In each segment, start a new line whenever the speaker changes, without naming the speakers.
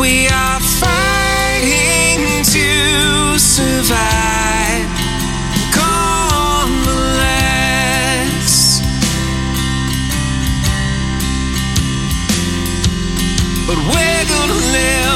We are fighting to survive. Convalesce. But we're gonna live.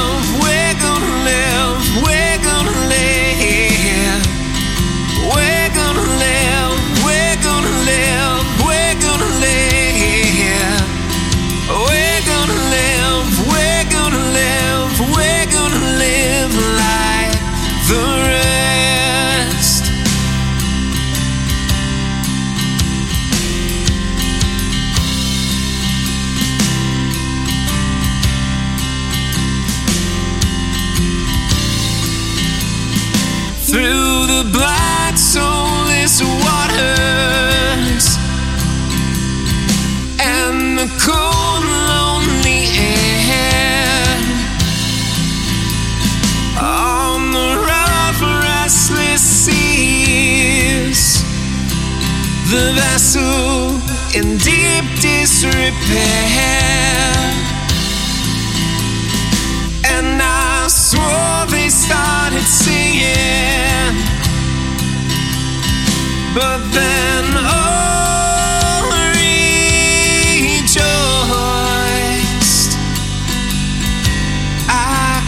through the black, soulless waters and the cold, lonely air. On the rough, restless seas, the vessel in deep disrepair.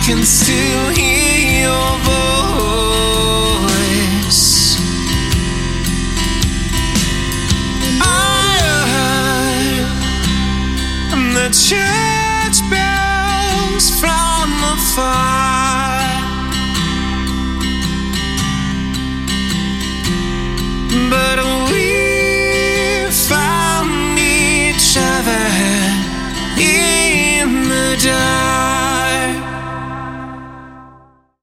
can still hear your voice. I heard the church bells from afar. die